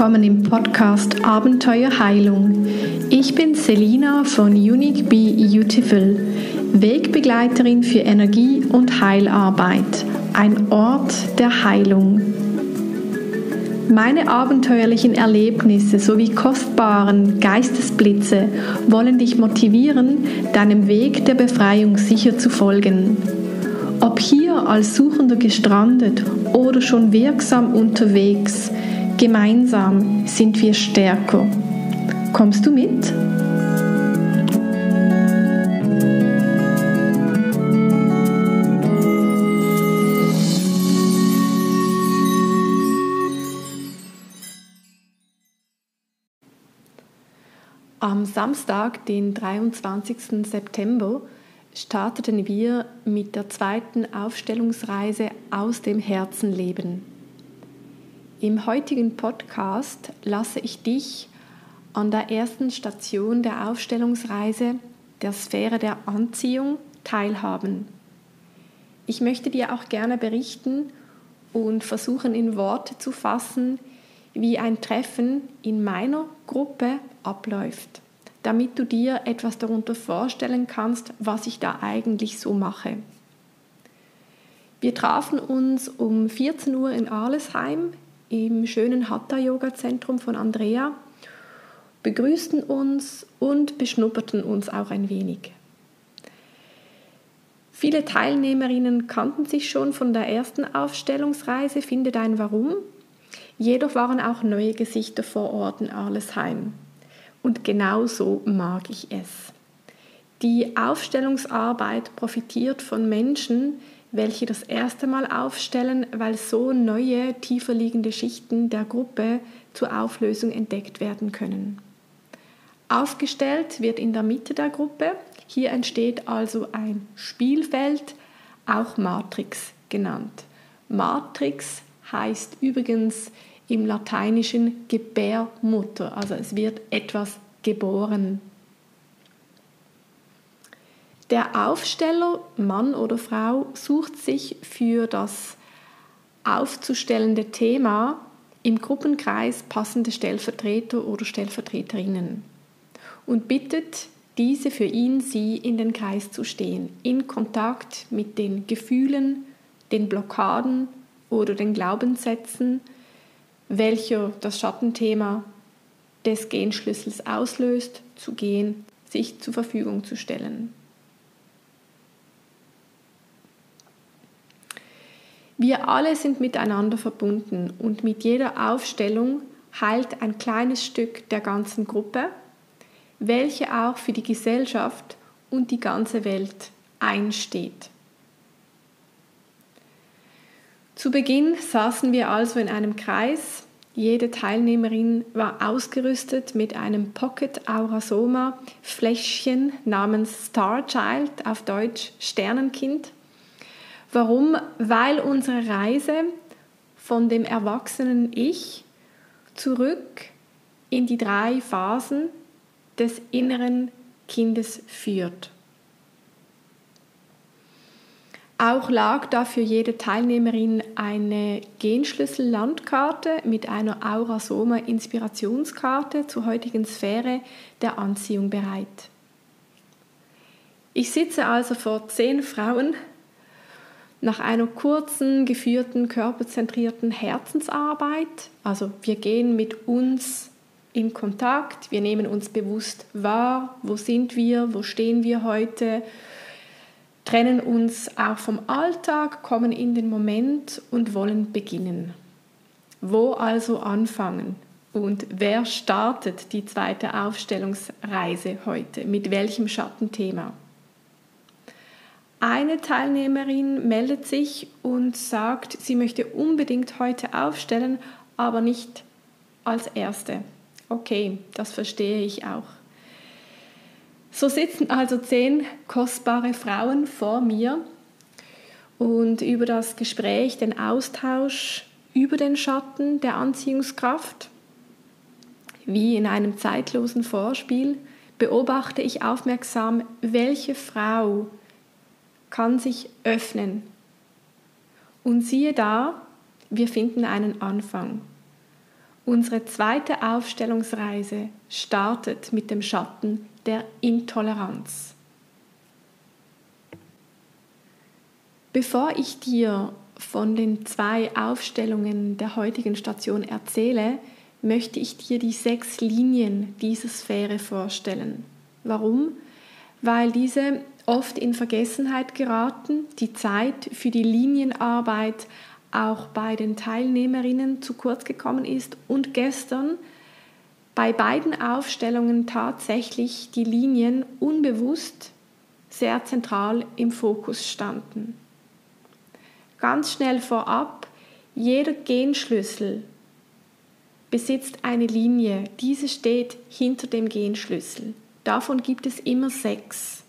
willkommen im Podcast Abenteuer Heilung. Ich bin Selina von Unique Be Beautiful, Wegbegleiterin für Energie- und Heilarbeit, ein Ort der Heilung. Meine abenteuerlichen Erlebnisse sowie kostbaren Geistesblitze wollen dich motivieren, deinem Weg der Befreiung sicher zu folgen. Ob hier als Suchender gestrandet oder schon wirksam unterwegs, gemeinsam sind wir stärker. Kommst du mit? Am Samstag, den 23. September, starteten wir mit der zweiten Aufstellungsreise aus dem Herzenleben. Im heutigen Podcast lasse ich dich an der ersten Station der Aufstellungsreise, der Sphäre der Anziehung, teilhaben. Ich möchte dir auch gerne berichten und versuchen in Worte zu fassen, wie ein Treffen in meiner Gruppe abläuft, damit du dir etwas darunter vorstellen kannst, was ich da eigentlich so mache. Wir trafen uns um 14 Uhr in Arlesheim im schönen Hatha-Yoga-Zentrum von Andrea, begrüßten uns und beschnupperten uns auch ein wenig. Viele Teilnehmerinnen kannten sich schon von der ersten Aufstellungsreise Finde dein Warum Jedoch waren auch neue Gesichter vor Ort in Arlesheim. Und genau so mag ich es. Die Aufstellungsarbeit profitiert von Menschen, welche das erste Mal aufstellen, weil so neue, tiefer liegende Schichten der Gruppe zur Auflösung entdeckt werden können. Aufgestellt wird in der Mitte der Gruppe. Hier entsteht also ein Spielfeld, auch Matrix genannt. Matrix heißt übrigens im Lateinischen Gebärmutter, also es wird etwas geboren. Der Aufsteller, Mann oder Frau, sucht sich für das aufzustellende Thema im Gruppenkreis passende Stellvertreter oder Stellvertreterinnen und bittet diese für ihn, sie in den Kreis zu stehen, in Kontakt mit den Gefühlen, den Blockaden oder den Glaubenssätzen, welcher das Schattenthema des Genschlüssels auslöst, zu gehen, sich zur Verfügung zu stellen. Wir alle sind miteinander verbunden und mit jeder Aufstellung heilt ein kleines Stück der ganzen Gruppe, welche auch für die Gesellschaft und die ganze Welt einsteht. Zu Beginn saßen wir also in einem Kreis. Jede Teilnehmerin war ausgerüstet mit einem Pocket Aurasoma Fläschchen namens Star Child, auf Deutsch Sternenkind. Warum? Weil unsere Reise von dem erwachsenen Ich zurück in die drei Phasen des inneren Kindes führt. Auch lag da für jede Teilnehmerin eine Genschlüssel-Landkarte mit einer Aurasoma-Inspirationskarte zur heutigen Sphäre der Anziehung bereit. Ich sitze also vor zehn Frauen nach einer kurzen, geführten, körperzentrierten Herzensarbeit. Also wir gehen mit uns in Kontakt, wir nehmen uns bewusst wahr, wo sind wir, wo stehen wir heute, trennen uns auch vom Alltag, kommen in den Moment und wollen beginnen. Wo also anfangen? Und wer startet die zweite Aufstellungsreise heute? Mit welchem Schattenthema? Eine Teilnehmerin meldet sich und sagt, sie möchte unbedingt heute aufstellen, aber nicht als erste. Okay, das verstehe ich auch. So sitzen also zehn kostbare Frauen vor mir und über das Gespräch, den Austausch über den Schatten der Anziehungskraft, wie in einem zeitlosen Vorspiel, beobachte ich aufmerksam, welche Frau kann sich öffnen. Und siehe da, wir finden einen Anfang. Unsere zweite Aufstellungsreise startet mit dem Schatten der Intoleranz. Bevor ich dir von den zwei Aufstellungen der heutigen Station erzähle, möchte ich dir die sechs Linien dieser Sphäre vorstellen. Warum? Weil diese oft in Vergessenheit geraten, die Zeit für die Linienarbeit auch bei den Teilnehmerinnen zu kurz gekommen ist und gestern bei beiden Aufstellungen tatsächlich die Linien unbewusst sehr zentral im Fokus standen. Ganz schnell vorab, jeder Genschlüssel besitzt eine Linie. Diese steht hinter dem Genschlüssel. Davon gibt es immer sechs.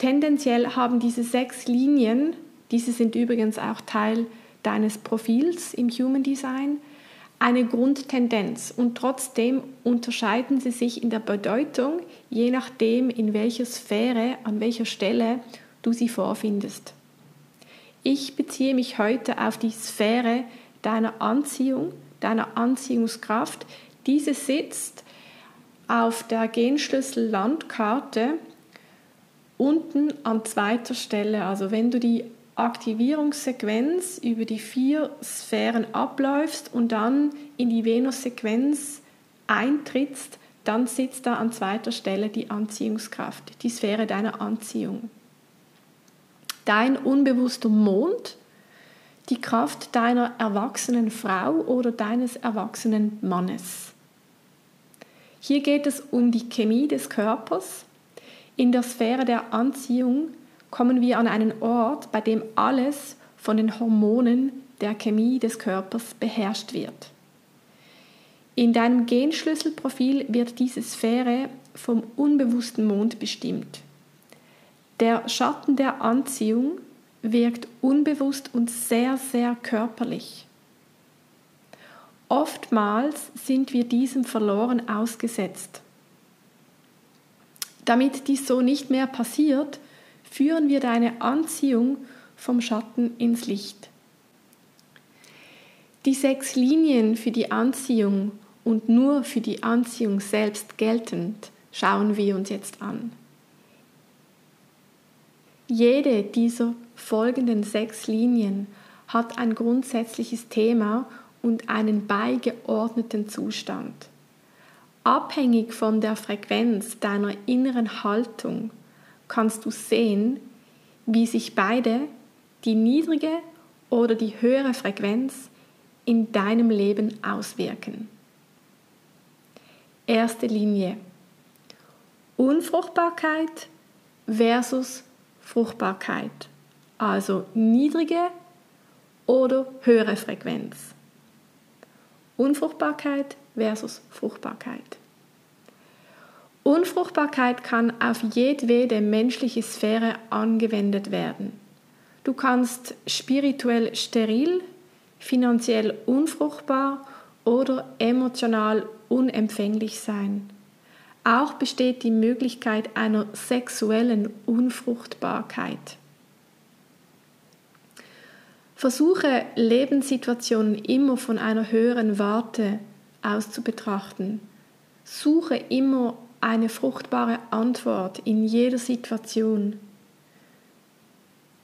Tendenziell haben diese sechs Linien, diese sind übrigens auch Teil deines Profils im Human Design eine Grundtendenz und trotzdem unterscheiden sie sich in der Bedeutung, je nachdem, in welcher Sphäre, an welcher Stelle du sie vorfindest. Ich beziehe mich heute auf die Sphäre deiner Anziehung, deiner Anziehungskraft. Diese sitzt auf der Genschlüssel-Landkarte unten an zweiter Stelle. Also wenn du die Aktivierungssequenz über die vier Sphären abläufst und dann in die Venus-Sequenz eintrittst, dann sitzt da an zweiter Stelle die Anziehungskraft, die Sphäre deiner Anziehung. Dein unbewusster Mond, die Kraft deiner erwachsenen Frau oder deines erwachsenen Mannes. Hier geht es um die Chemie des Körpers. In der Sphäre der Anziehung kommen wir an einen Ort, bei dem alles von den Hormonen der Chemie des Körpers beherrscht wird. In deinem Genschlüsselprofil wird diese Sphäre vom unbewussten Mond bestimmt. Der Schatten der Anziehung wirkt unbewusst und sehr, sehr körperlich. Oftmals sind wir diesem verloren ausgesetzt. Damit dies so nicht mehr passiert, führen wir deine Anziehung vom Schatten ins Licht. Die sechs Linien für die Anziehung und nur für die Anziehung selbst geltend schauen wir uns jetzt an. Jede dieser folgenden sechs Linien hat ein grundsätzliches Thema und einen beigeordneten Zustand. Abhängig von der Frequenz deiner inneren Haltung kannst du sehen, wie sich beide, die niedrige oder die höhere Frequenz, in deinem Leben auswirken. Erste Linie. Unfruchtbarkeit versus Fruchtbarkeit. Also niedrige oder höhere Frequenz. Unfruchtbarkeit versus Fruchtbarkeit. Unfruchtbarkeit kann auf jedwede menschliche Sphäre angewendet werden. Du kannst spirituell steril, finanziell unfruchtbar oder emotional unempfänglich sein. Auch besteht die Möglichkeit einer sexuellen Unfruchtbarkeit. Versuche Lebenssituationen immer von einer höheren Warte aus zu betrachten. Suche immer eine fruchtbare Antwort in jeder Situation.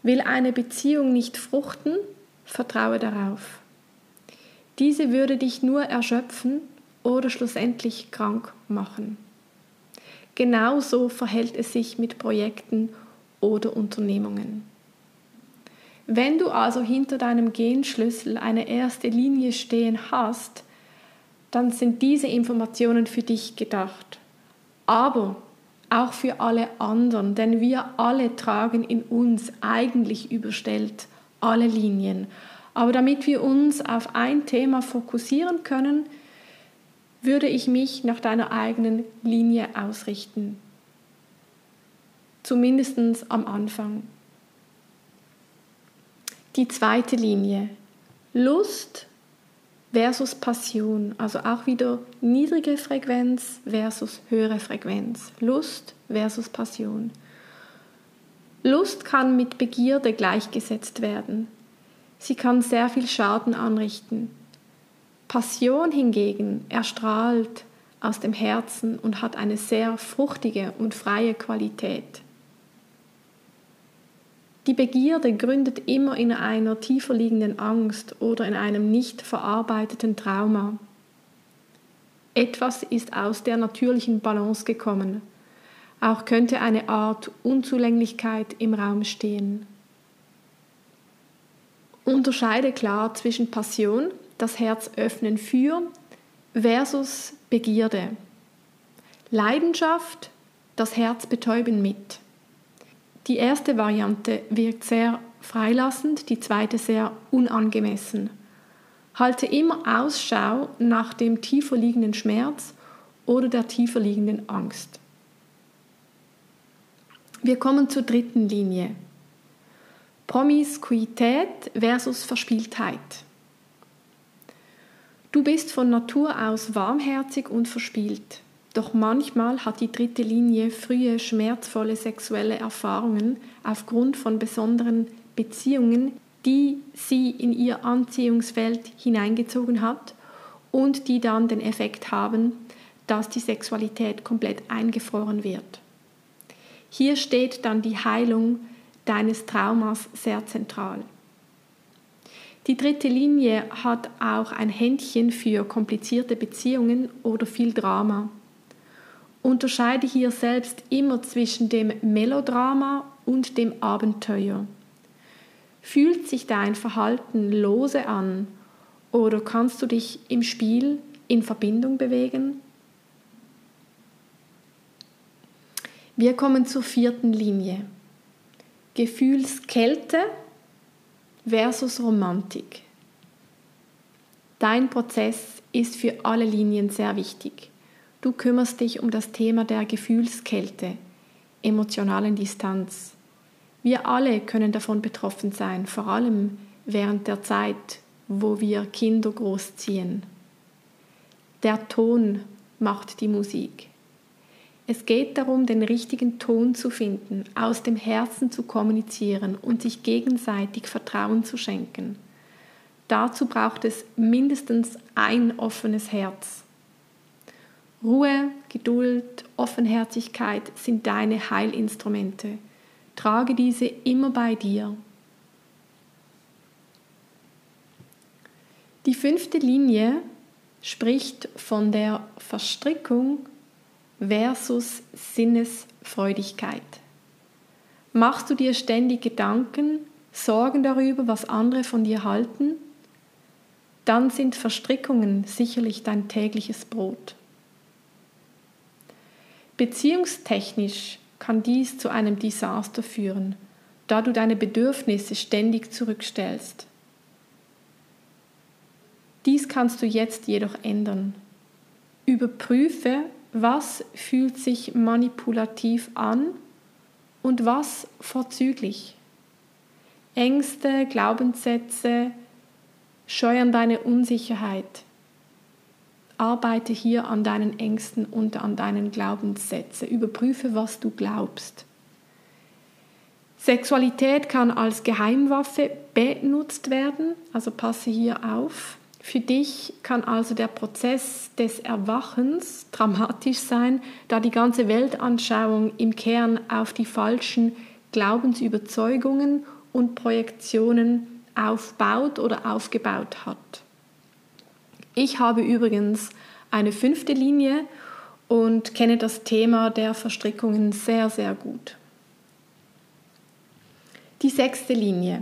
Will eine Beziehung nicht fruchten, vertraue darauf. Diese würde dich nur erschöpfen oder schlussendlich krank machen. Genauso verhält es sich mit Projekten oder Unternehmungen. Wenn du also hinter deinem Genschlüssel eine erste Linie stehen hast, dann sind diese Informationen für dich gedacht aber auch für alle anderen, denn wir alle tragen in uns eigentlich überstellt alle Linien. Aber damit wir uns auf ein Thema fokussieren können, würde ich mich nach deiner eigenen Linie ausrichten. Zumindest am Anfang. Die zweite Linie. Lust versus Passion, also auch wieder niedrige Frequenz versus höhere Frequenz, Lust versus Passion. Lust kann mit Begierde gleichgesetzt werden. Sie kann sehr viel Schaden anrichten. Passion hingegen erstrahlt aus dem Herzen und hat eine sehr fruchtige und freie Qualität. Die Begierde gründet immer in einer tiefer liegenden Angst oder in einem nicht verarbeiteten Trauma. Etwas ist aus der natürlichen Balance gekommen. Auch könnte eine Art Unzulänglichkeit im Raum stehen. Unterscheide klar zwischen Passion, das Herz öffnen für, versus Begierde. Leidenschaft, das Herz betäuben mit. Die erste Variante wirkt sehr freilassend, die zweite sehr unangemessen. Halte immer Ausschau nach dem tiefer liegenden Schmerz oder der tiefer liegenden Angst. Wir kommen zur dritten Linie. Promiskuität versus Verspieltheit. Du bist von Natur aus warmherzig und verspielt. Doch manchmal hat die dritte Linie frühe schmerzvolle sexuelle Erfahrungen aufgrund von besonderen Beziehungen, die sie in ihr Anziehungsfeld hineingezogen hat und die dann den Effekt haben, dass die Sexualität komplett eingefroren wird. Hier steht dann die Heilung deines Traumas sehr zentral. Die dritte Linie hat auch ein Händchen für komplizierte Beziehungen oder viel Drama. Unterscheide hier selbst immer zwischen dem Melodrama und dem Abenteuer. Fühlt sich dein Verhalten lose an oder kannst du dich im Spiel in Verbindung bewegen? Wir kommen zur vierten Linie. Gefühlskälte versus Romantik. Dein Prozess ist für alle Linien sehr wichtig. Du kümmerst dich um das Thema der Gefühlskälte, emotionalen Distanz. Wir alle können davon betroffen sein, vor allem während der Zeit, wo wir Kinder großziehen. Der Ton macht die Musik. Es geht darum, den richtigen Ton zu finden, aus dem Herzen zu kommunizieren und sich gegenseitig Vertrauen zu schenken. Dazu braucht es mindestens ein offenes Herz. Ruhe, Geduld, Offenherzigkeit sind deine Heilinstrumente. Trage diese immer bei dir. Die fünfte Linie spricht von der Verstrickung versus Sinnesfreudigkeit. Machst du dir ständig Gedanken, Sorgen darüber, was andere von dir halten? Dann sind Verstrickungen sicherlich dein tägliches Brot. Beziehungstechnisch kann dies zu einem Desaster führen, da du deine Bedürfnisse ständig zurückstellst. Dies kannst du jetzt jedoch ändern. Überprüfe, was fühlt sich manipulativ an und was vorzüglich. Ängste, Glaubenssätze scheuern deine Unsicherheit. Arbeite hier an deinen Ängsten und an deinen Glaubenssätzen. Überprüfe, was du glaubst. Sexualität kann als Geheimwaffe benutzt werden, also passe hier auf. Für dich kann also der Prozess des Erwachens dramatisch sein, da die ganze Weltanschauung im Kern auf die falschen Glaubensüberzeugungen und Projektionen aufbaut oder aufgebaut hat. Ich habe übrigens eine fünfte Linie und kenne das Thema der Verstrickungen sehr, sehr gut. Die sechste Linie.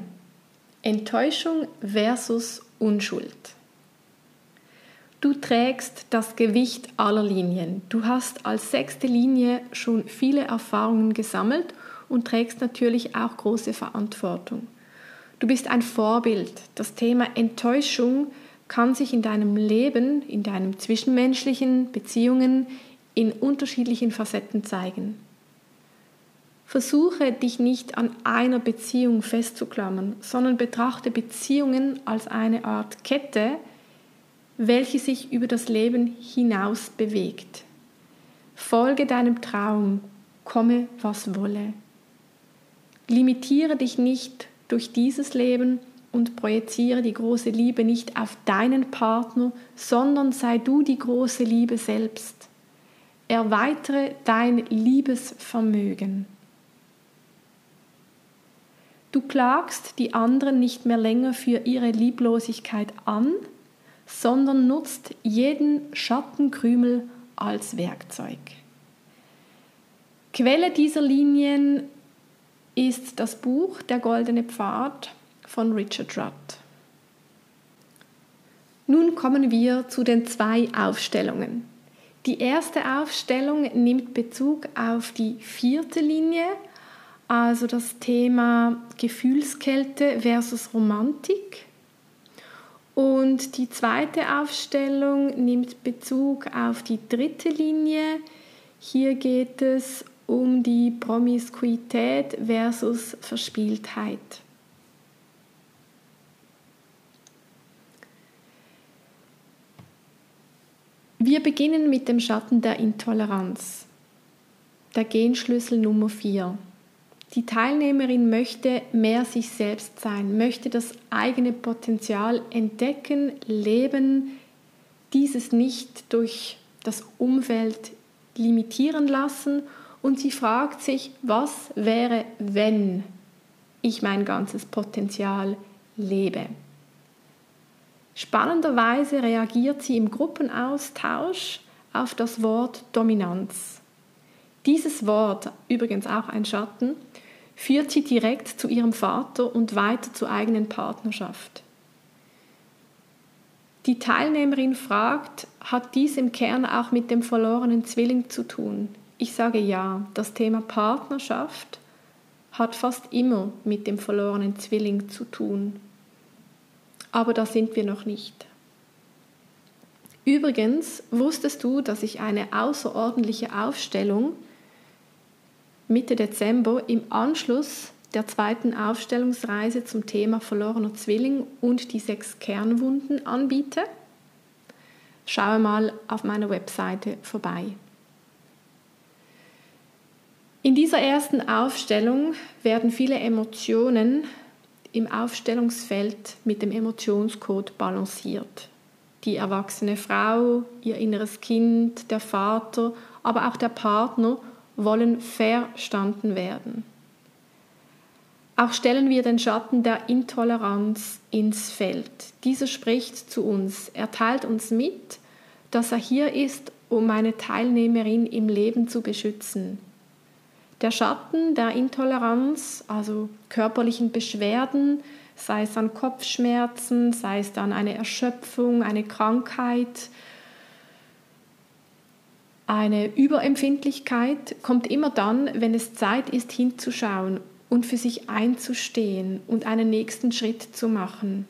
Enttäuschung versus Unschuld. Du trägst das Gewicht aller Linien. Du hast als sechste Linie schon viele Erfahrungen gesammelt und trägst natürlich auch große Verantwortung. Du bist ein Vorbild. Das Thema Enttäuschung kann sich in deinem Leben, in deinen zwischenmenschlichen Beziehungen in unterschiedlichen Facetten zeigen. Versuche dich nicht an einer Beziehung festzuklammern, sondern betrachte Beziehungen als eine Art Kette, welche sich über das Leben hinaus bewegt. Folge deinem Traum, komme was wolle. Limitiere dich nicht durch dieses Leben und projiziere die große Liebe nicht auf deinen Partner, sondern sei du die große Liebe selbst. Erweitere dein Liebesvermögen. Du klagst die anderen nicht mehr länger für ihre Lieblosigkeit an, sondern nutzt jeden Schattenkrümel als Werkzeug. Quelle dieser Linien ist das Buch Der goldene Pfad von Richard Rudd. Nun kommen wir zu den zwei Aufstellungen. Die erste Aufstellung nimmt Bezug auf die vierte Linie, also das Thema Gefühlskälte versus Romantik. Und die zweite Aufstellung nimmt Bezug auf die dritte Linie. Hier geht es um die Promiskuität versus Verspieltheit. Wir beginnen mit dem Schatten der Intoleranz, der Genschlüssel Nummer 4. Die Teilnehmerin möchte mehr sich selbst sein, möchte das eigene Potenzial entdecken, leben, dieses nicht durch das Umfeld limitieren lassen und sie fragt sich, was wäre, wenn ich mein ganzes Potenzial lebe. Spannenderweise reagiert sie im Gruppenaustausch auf das Wort Dominanz. Dieses Wort, übrigens auch ein Schatten, führt sie direkt zu ihrem Vater und weiter zur eigenen Partnerschaft. Die Teilnehmerin fragt, hat dies im Kern auch mit dem verlorenen Zwilling zu tun? Ich sage ja, das Thema Partnerschaft hat fast immer mit dem verlorenen Zwilling zu tun. Aber da sind wir noch nicht. Übrigens wusstest du, dass ich eine außerordentliche Aufstellung Mitte Dezember im Anschluss der zweiten Aufstellungsreise zum Thema verlorener Zwilling und die sechs Kernwunden anbiete? Schaue mal auf meiner Webseite vorbei. In dieser ersten Aufstellung werden viele Emotionen im Aufstellungsfeld mit dem Emotionscode balanciert. Die erwachsene Frau, ihr inneres Kind, der Vater, aber auch der Partner wollen verstanden werden. Auch stellen wir den Schatten der Intoleranz ins Feld. Dieser spricht zu uns, er teilt uns mit, dass er hier ist, um meine Teilnehmerin im Leben zu beschützen, der Schatten der Intoleranz, also körperlichen Beschwerden, sei es dann Kopfschmerzen, sei es dann eine Erschöpfung, eine Krankheit, eine Überempfindlichkeit, kommt immer dann, wenn es Zeit ist, hinzuschauen und für sich einzustehen und einen nächsten Schritt zu machen.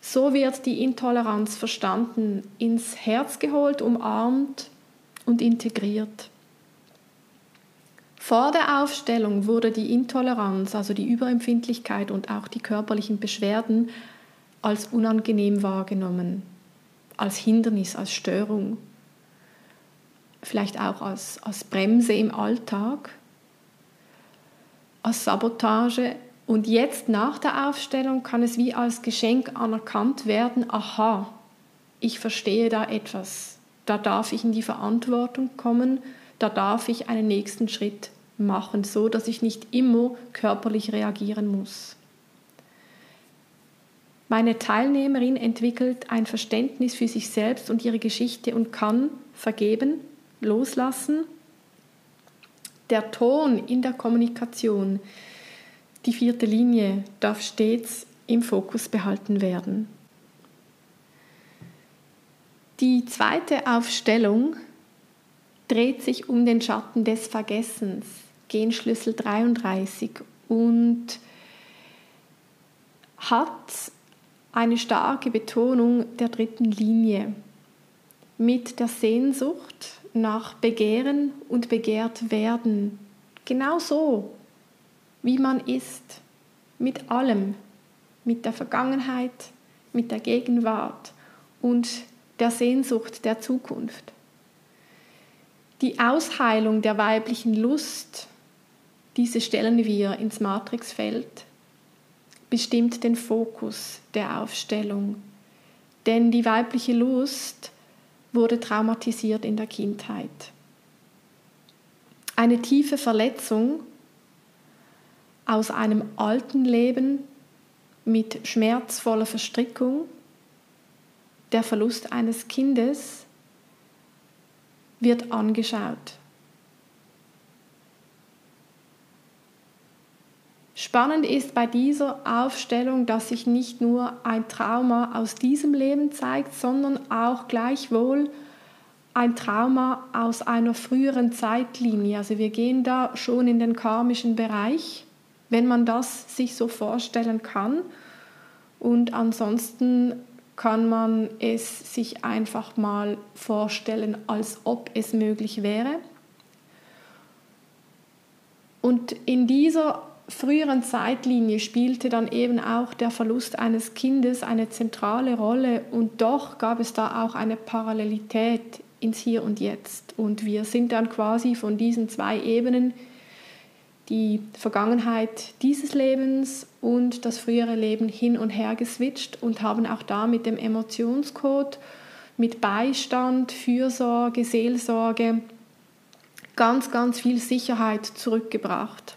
So wird die Intoleranz verstanden, ins Herz geholt, umarmt und integriert. Vor der Aufstellung wurde die Intoleranz, also die Überempfindlichkeit und auch die körperlichen Beschwerden als unangenehm wahrgenommen, als Hindernis, als Störung, vielleicht auch als, als Bremse im Alltag, als Sabotage. Und jetzt nach der Aufstellung kann es wie als Geschenk anerkannt werden, aha, ich verstehe da etwas, da darf ich in die Verantwortung kommen, da darf ich einen nächsten Schritt machen, so dass ich nicht immer körperlich reagieren muss. Meine Teilnehmerin entwickelt ein Verständnis für sich selbst und ihre Geschichte und kann vergeben, loslassen. Der Ton in der Kommunikation, die vierte Linie, darf stets im Fokus behalten werden. Die zweite Aufstellung dreht sich um den Schatten des Vergessens. Genschlüssel 33 und hat eine starke Betonung der dritten Linie mit der Sehnsucht nach Begehren und begehrt werden. Genau so, wie man ist, mit allem, mit der Vergangenheit, mit der Gegenwart und der Sehnsucht der Zukunft. Die Ausheilung der weiblichen Lust diese stellen wir ins Matrixfeld. bestimmt den Fokus der Aufstellung. Denn die weibliche Lust wurde traumatisiert in der Kindheit. Eine tiefe Verletzung aus einem alten Leben mit schmerzvoller Verstrickung, der Verlust eines Kindes, wird angeschaut. Spannend ist bei dieser Aufstellung, dass sich nicht nur ein Trauma aus diesem Leben zeigt, sondern auch gleichwohl ein Trauma aus einer früheren Zeitlinie. Also wir gehen da schon in den karmischen Bereich, wenn man das sich so vorstellen kann. Und ansonsten kann man es sich einfach mal vorstellen, als ob es möglich wäre. Und in dieser früheren Zeitlinie spielte dann eben auch der Verlust eines Kindes eine zentrale Rolle und doch gab es da auch eine Parallelität ins Hier und Jetzt. Und wir sind dann quasi von diesen zwei Ebenen, die Vergangenheit dieses Lebens und das frühere Leben hin und her geswitcht und haben auch da mit dem Emotionscode, mit Beistand, Fürsorge, Seelsorge ganz, ganz viel Sicherheit zurückgebracht.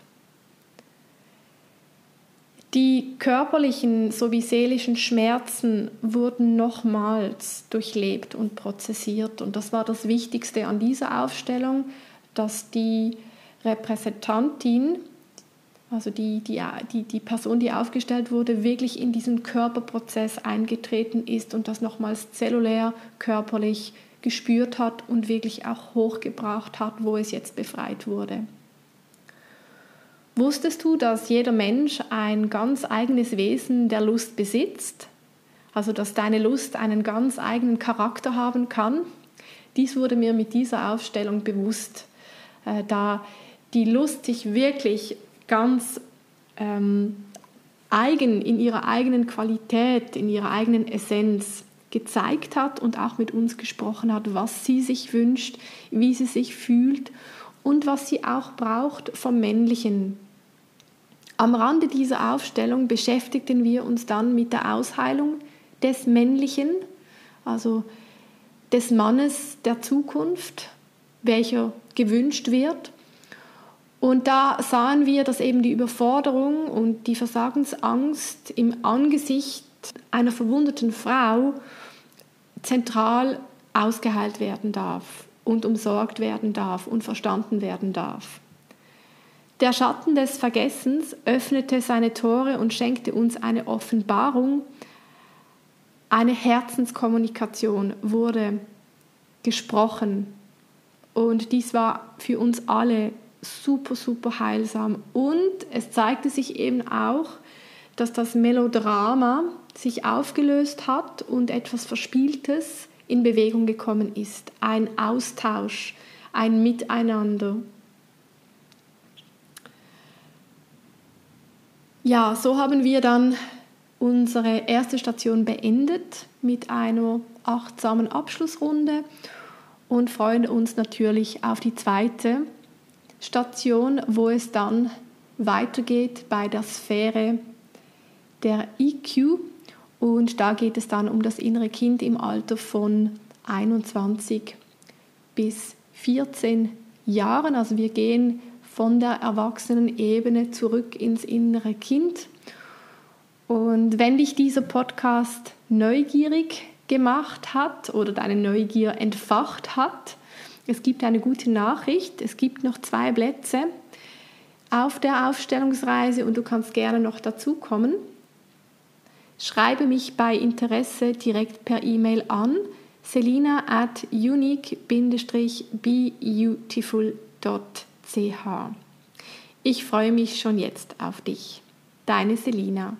Die körperlichen sowie seelischen Schmerzen wurden nochmals durchlebt und prozessiert. Und das war das Wichtigste an dieser Aufstellung, dass die Repräsentantin, also die, die, die, die Person, die aufgestellt wurde, wirklich in diesen Körperprozess eingetreten ist und das nochmals zellulär, körperlich gespürt hat und wirklich auch hochgebracht hat, wo es jetzt befreit wurde. Wusstest du, dass jeder Mensch ein ganz eigenes Wesen der Lust besitzt? Also dass deine Lust einen ganz eigenen Charakter haben kann? Dies wurde mir mit dieser Aufstellung bewusst, äh, da die Lust sich wirklich ganz ähm, eigen in ihrer eigenen Qualität, in ihrer eigenen Essenz gezeigt hat und auch mit uns gesprochen hat, was sie sich wünscht, wie sie sich fühlt und was sie auch braucht vom Männlichen, am Rande dieser Aufstellung beschäftigten wir uns dann mit der Ausheilung des Männlichen, also des Mannes der Zukunft, welcher gewünscht wird. Und da sahen wir, dass eben die Überforderung und die Versagensangst im Angesicht einer verwundeten Frau zentral ausgeheilt werden darf und umsorgt werden darf und verstanden werden darf. Der Schatten des Vergessens öffnete seine Tore und schenkte uns eine Offenbarung. Eine Herzenskommunikation wurde gesprochen. Und dies war für uns alle super, super heilsam. Und es zeigte sich eben auch, dass das Melodrama sich aufgelöst hat und etwas Verspieltes in Bewegung gekommen ist. Ein Austausch, ein Miteinander. Ja, so haben wir dann unsere erste Station beendet mit einer achtsamen Abschlussrunde und freuen uns natürlich auf die zweite Station, wo es dann weitergeht bei der Sphäre der EQ und da geht es dann um das innere Kind im Alter von 21 bis 14 Jahren. Also wir gehen von der Erwachsenenebene zurück ins innere Kind. Und wenn dich dieser Podcast neugierig gemacht hat oder deine Neugier entfacht hat, es gibt eine gute Nachricht. Es gibt noch zwei Plätze auf der Aufstellungsreise und du kannst gerne noch dazukommen. Schreibe mich bei Interesse direkt per E-Mail an selina at unique-beautiful.com ch. Ich freue mich schon jetzt auf dich. Deine Selina.